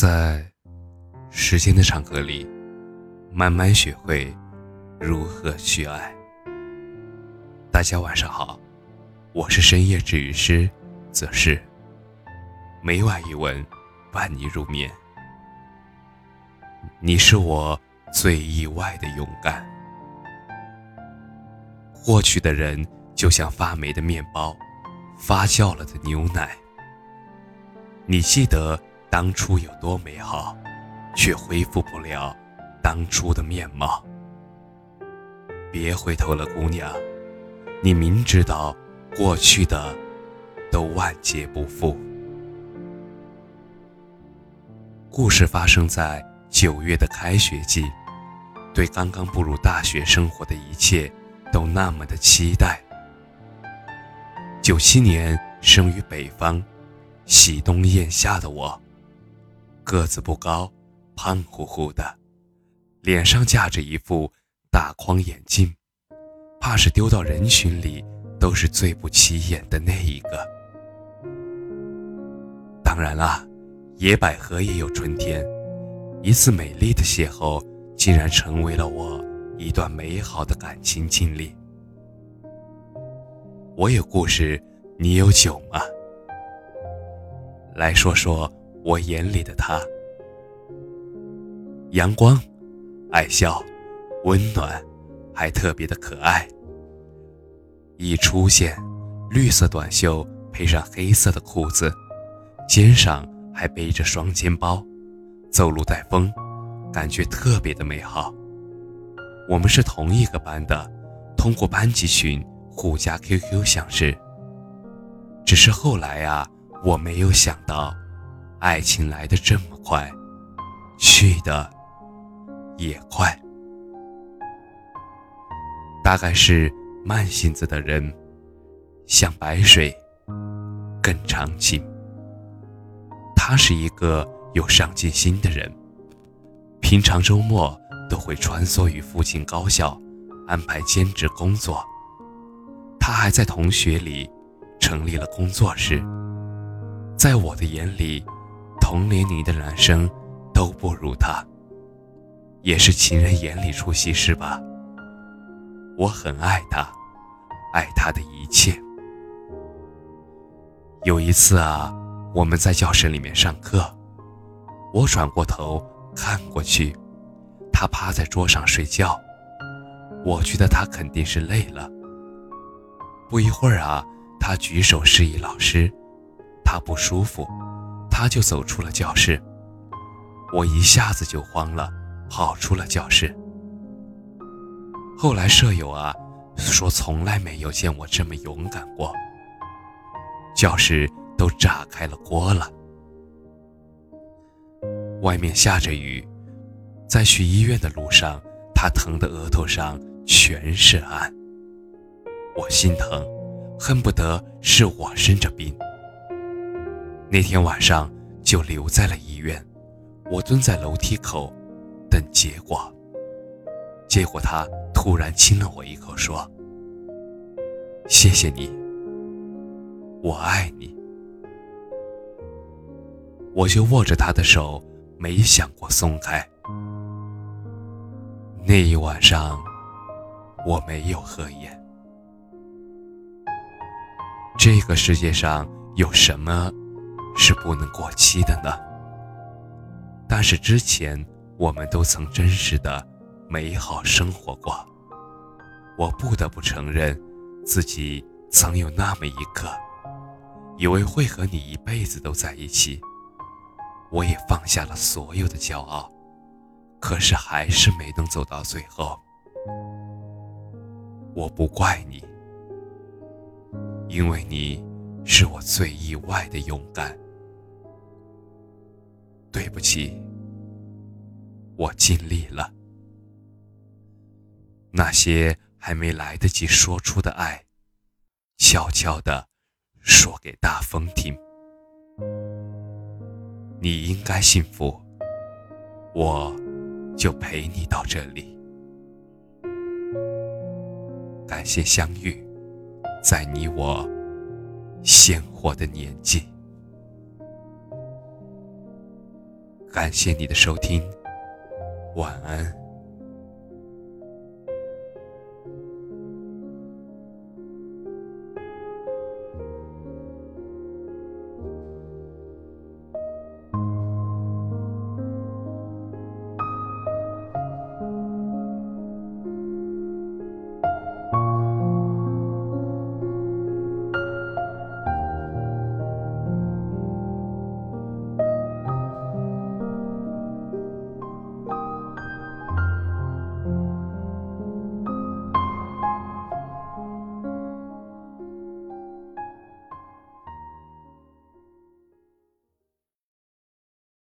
在时间的长河里，慢慢学会如何去爱。大家晚上好，我是深夜治愈师则是每晚一文伴你入眠。你是我最意外的勇敢。过去的人就像发霉的面包，发酵了的牛奶。你记得？当初有多美好，却恢复不了当初的面貌。别回头了，姑娘，你明知道过去的都万劫不复。故事发生在九月的开学季，对刚刚步入大学生活的一切都那么的期待。九七年生于北方，喜冬厌夏的我。个子不高，胖乎乎的，脸上架着一副大框眼镜，怕是丢到人群里都是最不起眼的那一个。当然啦，野百合也有春天。一次美丽的邂逅，竟然成为了我一段美好的感情经历。我有故事，你有酒吗？来说说。我眼里的他，阳光、爱笑、温暖，还特别的可爱。一出现，绿色短袖配上黑色的裤子，肩上还背着双肩包，走路带风，感觉特别的美好。我们是同一个班的，通过班级群互加 QQ 相识。只是后来啊，我没有想到。爱情来的这么快，去的也快。大概是慢性子的人，像白水，更长情。他是一个有上进心的人，平常周末都会穿梭于附近高校，安排兼职工作。他还在同学里成立了工作室，在我的眼里。同年龄的男生都不如他，也是情人眼里出西施吧。我很爱他，爱他的一切。有一次啊，我们在教室里面上课，我转过头看过去，他趴在桌上睡觉。我觉得他肯定是累了。不一会儿啊，他举手示意老师，他不舒服。他就走出了教室，我一下子就慌了，跑出了教室。后来舍友啊说从来没有见我这么勇敢过，教室都炸开了锅了。外面下着雨，在去医院的路上，他疼的额头上全是汗。我心疼，恨不得是我生着病。那天晚上就留在了医院，我蹲在楼梯口等结果。结果他突然亲了我一口，说：“谢谢你，我爱你。”我就握着他的手，没想过松开。那一晚上，我没有合眼。这个世界上有什么？是不能过期的呢。但是之前我们都曾真实的美好生活过。我不得不承认，自己曾有那么一刻，以为会和你一辈子都在一起。我也放下了所有的骄傲，可是还是没能走到最后。我不怪你，因为你是我最意外的勇敢。对不起，我尽力了。那些还没来得及说出的爱，悄悄的说给大风听。你应该幸福，我就陪你到这里。感谢相遇，在你我鲜活的年纪。感谢你的收听，晚安。